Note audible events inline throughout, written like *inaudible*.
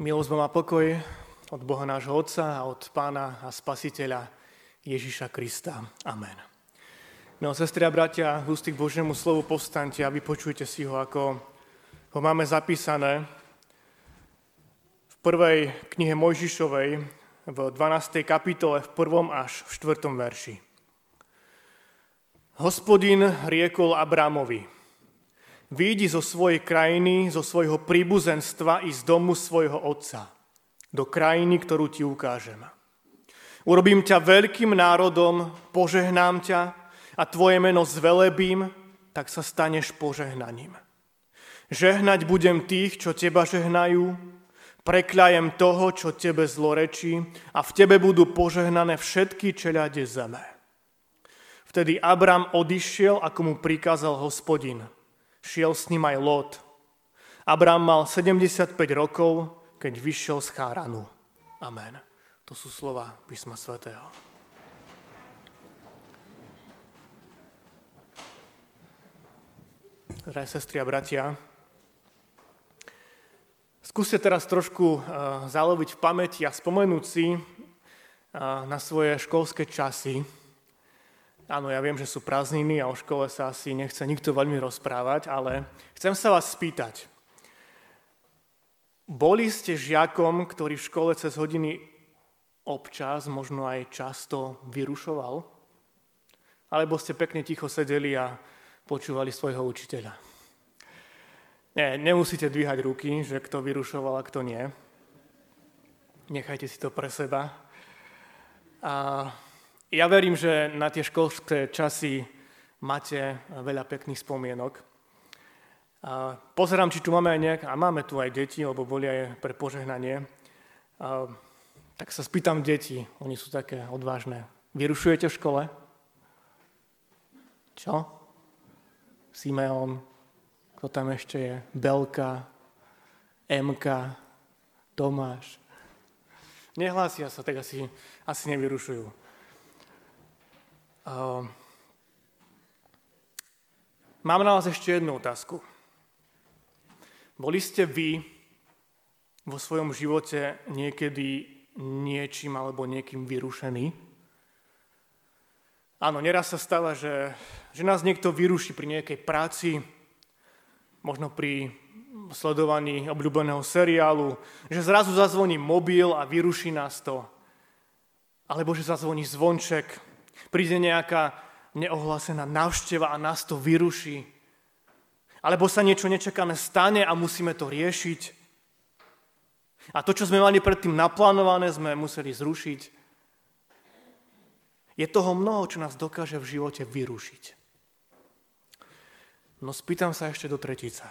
Milosť má pokoj od Boha nášho Otca a od Pána a Spasiteľa Ježiša Krista. Amen. Milé sestri a bratia, ústy k Božiemu slovu povstaňte a vypočujte si ho, ako ho máme zapísané v prvej knihe Mojžišovej v 12. kapitole v prvom až v 4. verši. Hospodin riekol Abrámovi, Výjdi zo svojej krajiny, zo svojho príbuzenstva i z domu svojho otca, do krajiny, ktorú ti ukážem. Urobím ťa veľkým národom, požehnám ťa a tvoje meno zvelebím, tak sa staneš požehnaním. Žehnať budem tých, čo teba žehnajú, prekľajem toho, čo tebe zlorečí a v tebe budú požehnané všetky čeľade zeme. Vtedy Abram odišiel, ako mu prikázal hospodin – Šiel s ním aj Lot. Abrám mal 75 rokov, keď vyšiel z Cháranu. Amen. To sú slova písma svätého. Drahé sestry a bratia, skúste teraz trošku uh, zaloviť v pamäti a spomenúť si uh, na svoje školské časy, Áno, ja viem, že sú prázdniny a o škole sa asi nechce nikto veľmi rozprávať, ale chcem sa vás spýtať. Boli ste žiakom, ktorý v škole cez hodiny občas, možno aj často vyrušoval? Alebo ste pekne ticho sedeli a počúvali svojho učiteľa? Nie, nemusíte dvíhať ruky, že kto vyrušoval a kto nie. Nechajte si to pre seba. A ja verím, že na tie školské časy máte veľa pekných spomienok. Pozerám, či tu máme aj nejak, a máme tu aj deti, lebo boli aj pre požehnanie. Tak sa spýtam deti, oni sú také odvážne. Vyrušujete v škole? Čo? Simeon, kto tam ešte je? Belka, Emka, Tomáš. Nehlásia sa, tak asi, asi nevyrušujú. Ehm, mám na vás ešte jednu otázku. Boli ste vy vo svojom živote niekedy niečím alebo niekým vyrušení? Áno, neraz sa stáva, že, že nás niekto vyruší pri nejakej práci, možno pri sledovaní obľúbeného seriálu, že zrazu zazvoní mobil a vyruší nás to. Alebo že zazvoní zvonček príde nejaká neohlásená návšteva a nás to vyruší. Alebo sa niečo nečakané stane a musíme to riešiť. A to, čo sme mali predtým naplánované, sme museli zrušiť. Je toho mnoho, čo nás dokáže v živote vyrušiť. No spýtam sa ešte do tretice.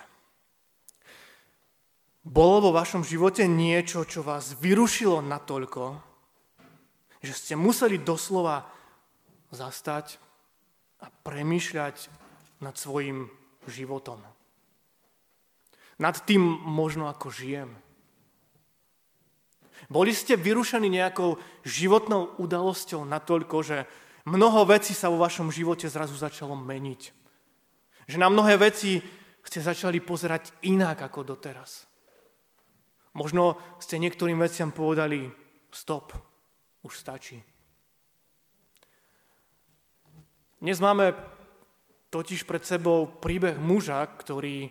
Bolo vo vašom živote niečo, čo vás vyrušilo natoľko, že ste museli doslova zastať a premýšľať nad svojim životom. Nad tým možno, ako žijem. Boli ste vyrušení nejakou životnou udalosťou natoľko, že mnoho vecí sa vo vašom živote zrazu začalo meniť. Že na mnohé veci ste začali pozerať inak ako doteraz. Možno ste niektorým veciam povedali stop, už stačí. Dnes máme totiž pred sebou príbeh muža, ktorý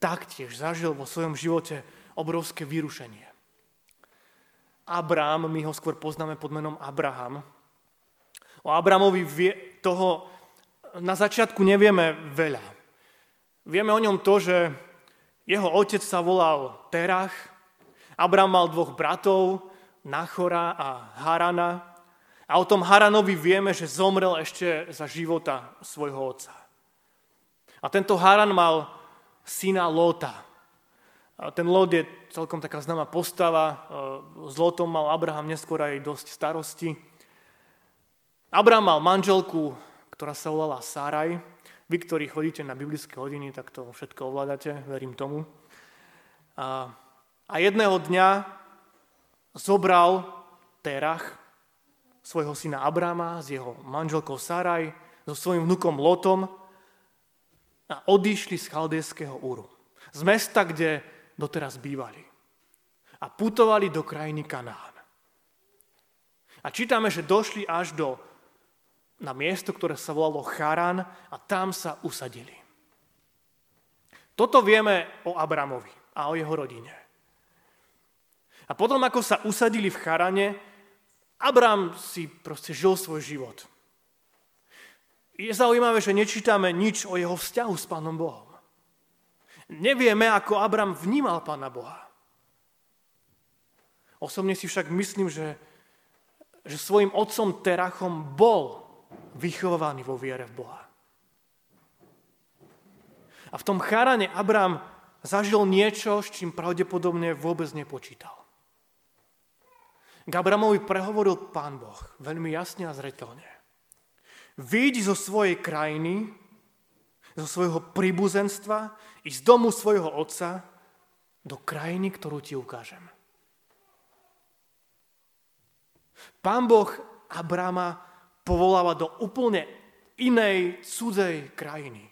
taktiež zažil vo svojom živote obrovské vyrušenie. Abrám, my ho skôr poznáme pod menom Abraham. O Abramovi vie, toho na začiatku nevieme veľa. Vieme o ňom to, že jeho otec sa volal Terach, Abrám mal dvoch bratov, Nachora a Harana. A o tom Haranovi vieme, že zomrel ešte za života svojho otca. A tento Haran mal syna Lóta. A ten Lót je celkom taká známa postava. S Lótom mal Abraham neskôr aj dosť starosti. Abraham mal manželku, ktorá sa volala Sáraj. Vy, ktorí chodíte na biblické hodiny, tak to všetko ovládate, verím tomu. A jedného dňa zobral Terach, svojho syna Abráma s jeho manželkou Saraj, so svojím vnukom Lotom a odišli z chaldejského úru. Z mesta, kde doteraz bývali. a putovali do krajiny Kanán. A čítame, že došli až do, na miesto, ktoré sa volalo Charan a tam sa usadili. Toto vieme o Abramovi a o jeho rodine. A potom, ako sa usadili v Charane, Abram si proste žil svoj život. Je zaujímavé, že nečítame nič o jeho vzťahu s Pánom Bohom. Nevieme, ako Abram vnímal Pána Boha. Osobne si však myslím, že, že svojim otcom Terachom bol vychovaný vo viere v Boha. A v tom Charane Abram zažil niečo, s čím pravdepodobne vôbec nepočítal. K Abramovi prehovoril pán Boh veľmi jasne a zretelne. Výjdi zo svojej krajiny, zo svojho príbuzenstva i z domu svojho otca do krajiny, ktorú ti ukážem. Pán Boh Abrama povoláva do úplne inej, cudzej krajiny.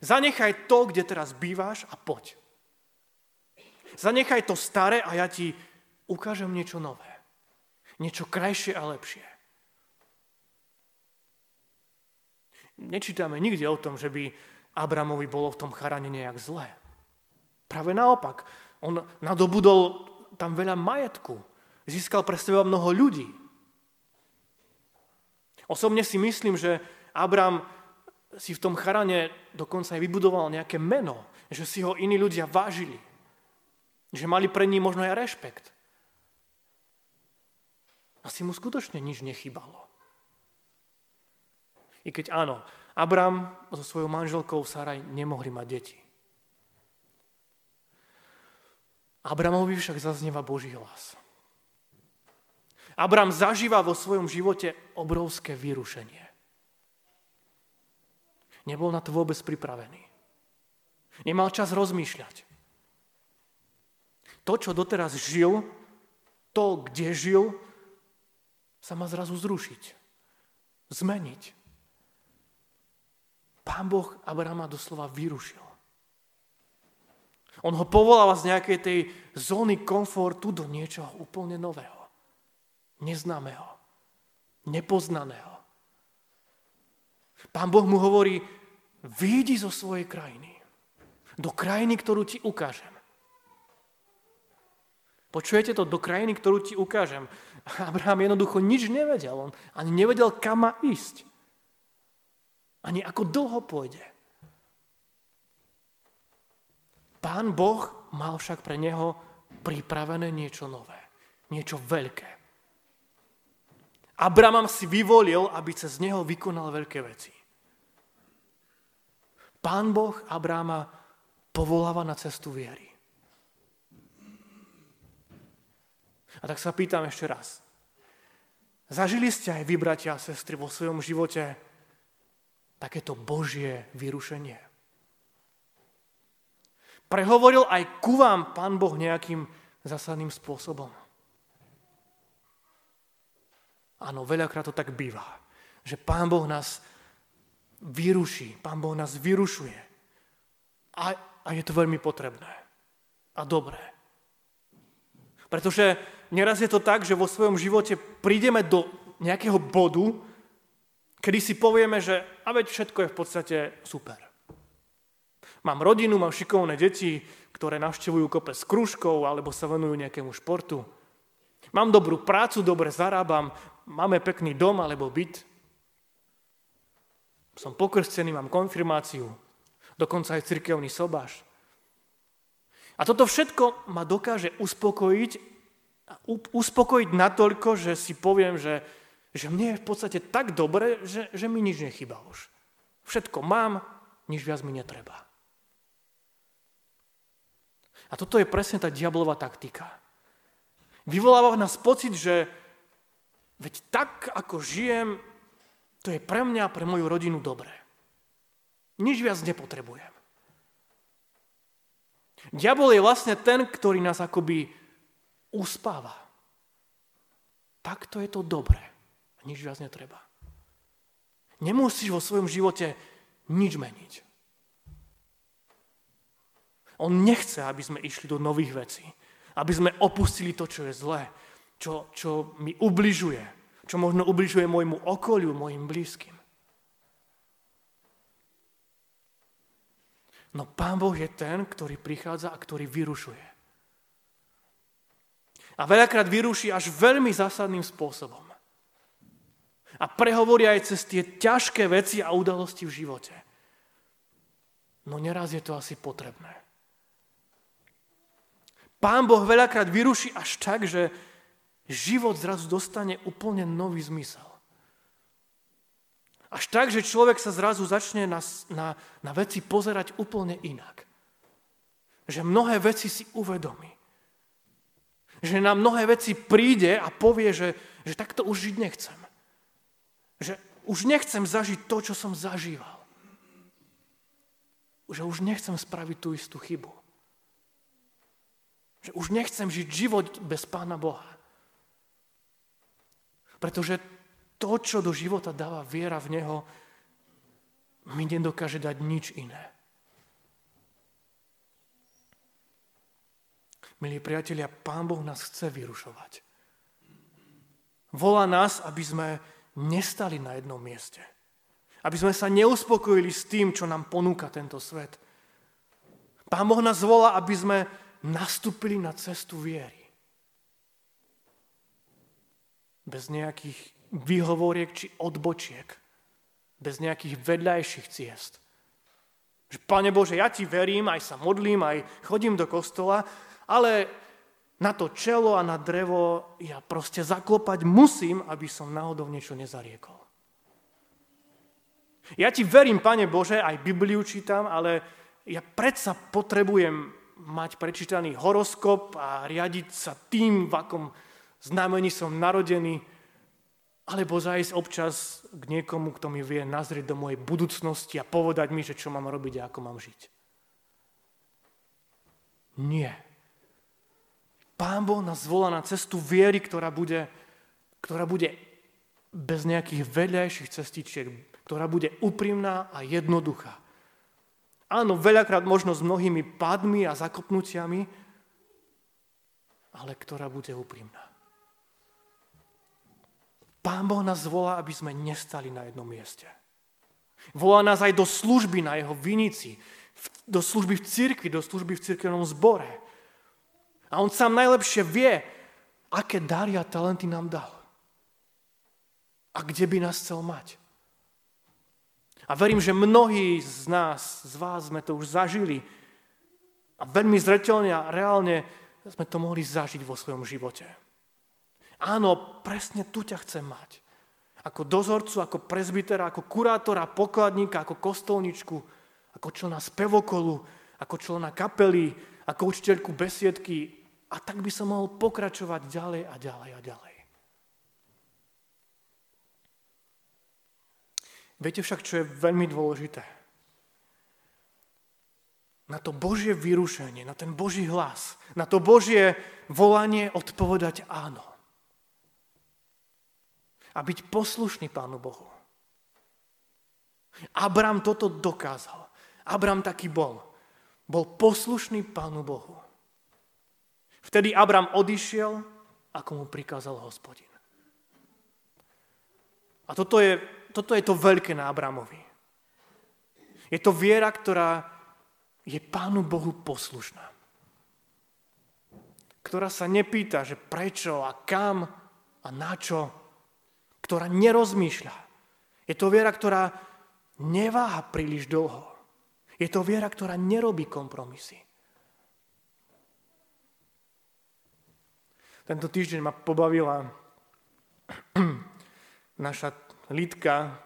Zanechaj to, kde teraz býváš a poď. Zanechaj to staré a ja ti ukážem niečo nové. Niečo krajšie a lepšie. Nečítame nikde o tom, že by Abramovi bolo v tom charane nejak zlé. Práve naopak, on nadobudol tam veľa majetku. Získal pre seba mnoho ľudí. Osobne si myslím, že Abram si v tom charane dokonca aj vybudoval nejaké meno, že si ho iní ľudia vážili, že mali pre ní možno aj rešpekt. Asi mu skutočne nič nechybalo. I keď áno, Abram so svojou manželkou Saraj nemohli mať deti. Abramovi však zaznieva Boží hlas. Abram zažíva vo svojom živote obrovské vyrušenie. Nebol na to vôbec pripravený. Nemal čas rozmýšľať. To, čo doteraz žil, to, kde žil, sa má zrazu zrušiť. Zmeniť. Pán Boh Abrahama doslova vyrušil. On ho povoláva z nejakej tej zóny komfortu do niečoho úplne nového. Neznámeho. Nepoznaného. Pán Boh mu hovorí, vyjdi zo svojej krajiny. Do krajiny, ktorú ti ukážem. Počujete to do krajiny, ktorú ti ukážem. Abraham jednoducho nič nevedel. On ani nevedel, kam má ísť. Ani ako dlho pôjde. Pán Boh mal však pre neho pripravené niečo nové. Niečo veľké. Abraham si vyvolil, aby cez neho vykonal veľké veci. Pán Boh Abrahama povoláva na cestu viery. A tak sa pýtam ešte raz. Zažili ste aj vy, bratia a sestry, vo svojom živote takéto Božie vyrušenie? Prehovoril aj ku vám Pán Boh nejakým zásadným spôsobom? Áno, veľakrát to tak býva, že Pán Boh nás vyruší, Pán Boh nás vyrušuje. A, a je to veľmi potrebné a dobré. Pretože neraz je to tak, že vo svojom živote prídeme do nejakého bodu, kedy si povieme, že a veď všetko je v podstate super. Mám rodinu, mám šikovné deti, ktoré navštevujú kopec s kružkou alebo sa venujú nejakému športu. Mám dobrú prácu, dobre zarábam, máme pekný dom alebo byt. Som pokrstený, mám konfirmáciu, dokonca aj cirkevný sobáš. A toto všetko ma dokáže uspokojiť, uspokojiť natoľko, že si poviem, že, že mne je v podstate tak dobre, že, že mi nič nechyba už. Všetko mám, nič viac mi netreba. A toto je presne tá diablová taktika. Vyvoláva v nás pocit, že veď tak, ako žijem, to je pre mňa a pre moju rodinu dobré. Nič viac nepotrebujem. Diabol je vlastne ten, ktorý nás akoby uspáva. Takto je to dobré. Nič viac netreba. Nemusíš vo svojom živote nič meniť. On nechce, aby sme išli do nových vecí. Aby sme opustili to, čo je zlé, čo, čo mi ubližuje, čo možno ubližuje môjmu okoliu, mojim blízkym. No Pán Boh je ten, ktorý prichádza a ktorý vyrušuje. A veľakrát vyruší až veľmi zásadným spôsobom. A prehovorí aj cez tie ťažké veci a udalosti v živote. No neraz je to asi potrebné. Pán Boh veľakrát vyruší až tak, že život zrazu dostane úplne nový zmysel. Až tak, že človek sa zrazu začne na, na, na veci pozerať úplne inak. Že mnohé veci si uvedomí. Že na mnohé veci príde a povie, že, že takto už žiť nechcem. Že už nechcem zažiť to, čo som zažíval. Že už nechcem spraviť tú istú chybu. Že už nechcem žiť život bez Pána Boha. Pretože to, čo do života dáva viera v Neho, mi nedokáže dať nič iné. Milí priatelia, Pán Boh nás chce vyrušovať. Volá nás, aby sme nestali na jednom mieste. Aby sme sa neuspokojili s tým, čo nám ponúka tento svet. Pán Boh nás volá, aby sme nastúpili na cestu viery. Bez nejakých výhovoriek či odbočiek, bez nejakých vedľajších ciest. Pane Bože, ja ti verím, aj sa modlím, aj chodím do kostola, ale na to čelo a na drevo ja proste zaklopať musím, aby som náhodou niečo nezariekol. Ja ti verím, Pane Bože, aj Bibliu čítam, ale ja predsa potrebujem mať prečítaný horoskop a riadiť sa tým, v akom znamení som narodený, alebo zajsť občas k niekomu, kto mi vie nazrieť do mojej budúcnosti a povedať mi, že čo mám robiť a ako mám žiť. Nie. Pán Boh nás volá na cestu viery, ktorá bude, ktorá bude bez nejakých vedľajších cestičiek, ktorá bude úprimná a jednoduchá. Áno, veľakrát možno s mnohými padmi a zakopnutiami, ale ktorá bude úprimná. Pán Boh nás volá, aby sme nestali na jednom mieste. Volá nás aj do služby na jeho vinici, do služby v cirkvi, do služby v cirkevnom zbore. A on sám najlepšie vie, aké dary a talenty nám dal. A kde by nás chcel mať. A verím, že mnohí z nás, z vás sme to už zažili a veľmi zretelne a reálne sme to mohli zažiť vo svojom živote. Áno, presne tu ťa chcem mať. Ako dozorcu, ako prezbitera, ako kurátora, pokladníka, ako kostolničku, ako člena spevokolu, ako člena kapely, ako učiteľku besiedky. A tak by som mohol pokračovať ďalej a ďalej a ďalej. Viete však, čo je veľmi dôležité? Na to Božie vyrušenie, na ten Boží hlas, na to Božie volanie odpovedať áno a byť poslušný Pánu Bohu. Abram toto dokázal. Abram taký bol. Bol poslušný Pánu Bohu. Vtedy Abram odišiel, ako mu prikázal hospodin. A toto je, toto je to veľké na Abramovi. Je to viera, ktorá je Pánu Bohu poslušná. Ktorá sa nepýta, že prečo a kam a na čo, ktorá nerozmýšľa. Je to viera, ktorá neváha príliš dlho. Je to viera, ktorá nerobí kompromisy. Tento týždeň ma pobavila *clears throat* naša Lidka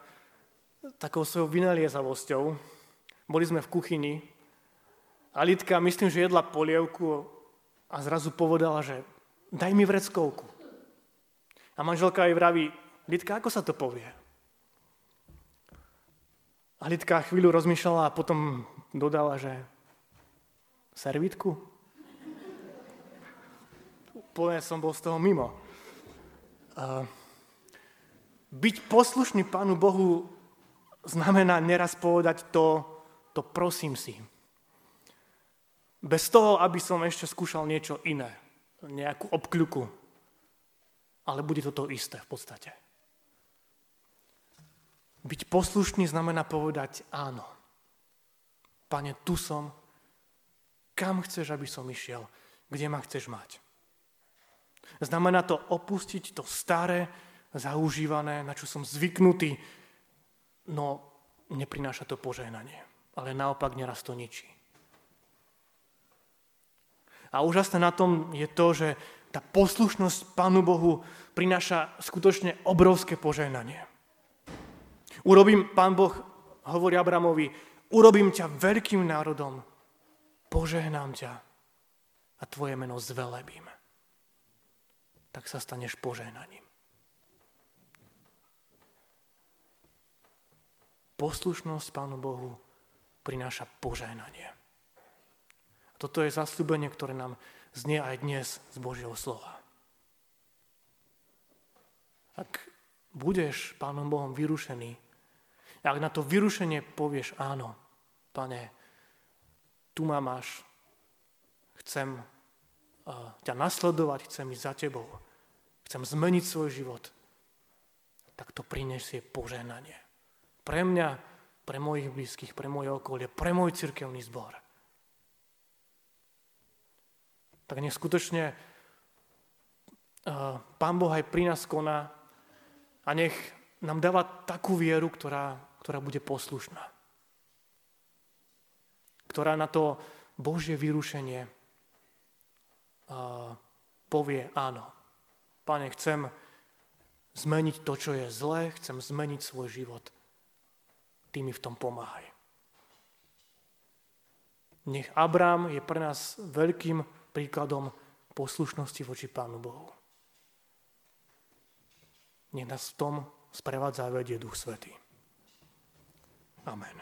takou svojou vynaliezavosťou. Boli sme v kuchyni a Lidka, myslím, že jedla polievku a zrazu povedala, že daj mi vreckovku. A manželka jej vraví, Lidka, ako sa to povie? A Lidka chvíľu rozmýšľala a potom dodala, že servitku? Úplne som bol z toho mimo. byť poslušný Pánu Bohu znamená neraz povedať to, to prosím si. Bez toho, aby som ešte skúšal niečo iné. nejakú obkľuku, ale bude to to isté v podstate. Byť poslušný znamená povedať áno. Pane, tu som, kam chceš, aby som išiel, kde ma chceš mať. Znamená to opustiť to staré, zaužívané, na čo som zvyknutý, no neprináša to požehnanie, ale naopak neraz to ničí. A úžasné na tom je to, že tá poslušnosť Pánu Bohu prináša skutočne obrovské požehnanie. Urobím, Pán Boh hovorí Abramovi, urobím ťa veľkým národom, požehnám ťa a tvoje meno zvelebím. Tak sa staneš požehnaním. Poslušnosť Pánu Bohu prináša požehnanie. Toto je zasľúbenie, ktoré nám znie aj dnes z Božieho slova. Ak budeš Pánom Bohom vyrušený, ak na to vyrušenie povieš áno, pane, tu ma máš, chcem ťa nasledovať, chcem ísť za tebou, chcem zmeniť svoj život, tak to prinesie požehnanie. Pre mňa, pre mojich blízkych, pre moje okolie, pre môj cirkevný zbor. Tak nech skutočne Pán Boh aj pri nás koná a nech nám dáva takú vieru, ktorá, ktorá bude poslušná. Ktorá na to Božie vyrušenie povie áno. Pane, chcem zmeniť to, čo je zlé, chcem zmeniť svoj život ty mi v tom pomáhaj. Nech Abrám je pre nás veľkým príkladom poslušnosti voči Pánu Bohu. Nech nás v tom sprevádza a vedie Duch Svetý. Amen.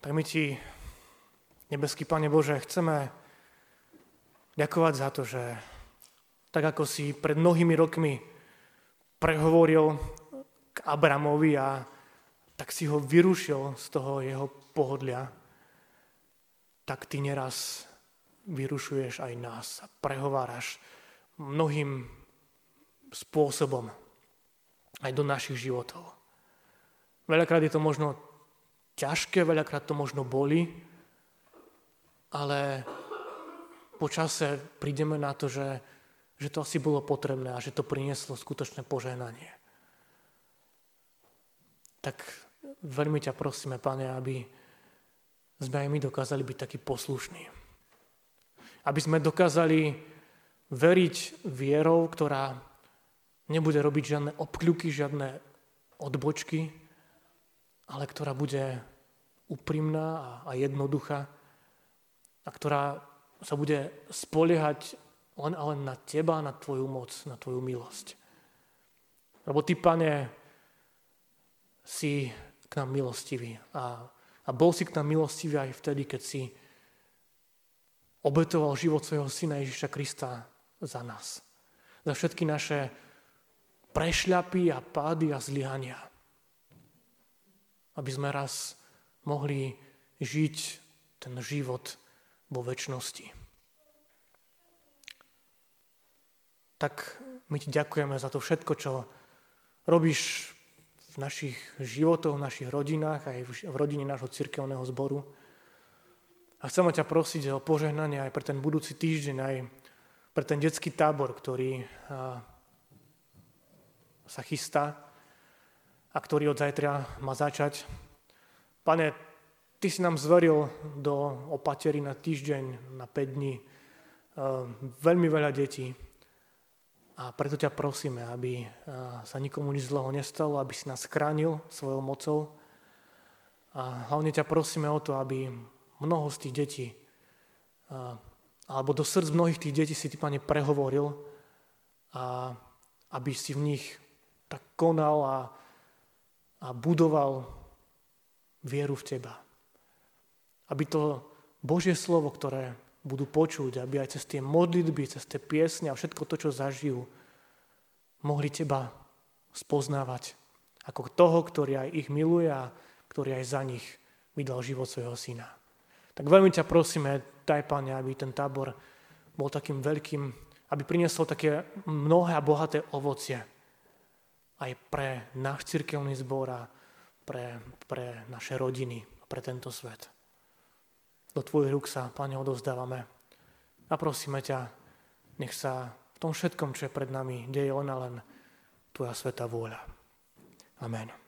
Tak my ti, nebeský Pane Bože, chceme ďakovať za to, že tak ako si pred mnohými rokmi prehovoril k Abramovi a tak si ho vyrušil z toho jeho pohodlia, tak ty neraz vyrušuješ aj nás a prehováraš mnohým spôsobom aj do našich životov. Veľakrát je to možno ťažké, veľakrát to možno boli, ale po čase prídeme na to, že že to asi bolo potrebné a že to prinieslo skutočné požehnanie. Tak veľmi ťa prosíme, Pane, aby sme aj my dokázali byť takí poslušní. Aby sme dokázali veriť vierou, ktorá nebude robiť žiadne obkľuky, žiadne odbočky, ale ktorá bude úprimná a jednoduchá a ktorá sa bude spoliehať len a len na teba, na tvoju moc, na tvoju milosť. Lebo ty, pane, si k nám milostivý. A, a bol si k nám milostivý aj vtedy, keď si obetoval život svojho syna Ježiša Krista za nás. Za všetky naše prešľapy a pády a zlyhania. Aby sme raz mohli žiť ten život vo väčšnosti. tak my ti ďakujeme za to všetko, čo robíš v našich životoch, v našich rodinách, aj v rodine nášho cirkevného zboru. A chceme ťa prosiť o požehnanie aj pre ten budúci týždeň, aj pre ten detský tábor, ktorý sa chystá a ktorý od zajtra má začať. Pane, Ty si nám zveril do opatery na týždeň, na 5 dní veľmi veľa detí. A preto ťa prosíme, aby sa nikomu nič zlého nestalo, aby si nás chránil svojou mocou. A hlavne ťa prosíme o to, aby mnoho z tých detí, alebo do srdc mnohých tých detí si ty, Pane, prehovoril a aby si v nich tak konal a, a budoval vieru v Teba. Aby to Božie slovo, ktoré budú počuť, aby aj cez tie modlitby, cez tie piesne a všetko to, čo zažijú, mohli teba spoznávať ako toho, ktorý aj ich miluje a ktorý aj za nich vydal život svojho syna. Tak veľmi ťa prosíme, daj, Pane, aby ten tábor bol takým veľkým, aby priniesol také mnohé a bohaté ovocie aj pre náš cirkevný zbor a pre, pre naše rodiny, pre tento svet. Do Tvojich rúk sa, Pane, odovzdávame a prosíme ťa, nech sa v tom všetkom, čo je pred nami, deje ona len Tvoja sveta vôľa. Amen.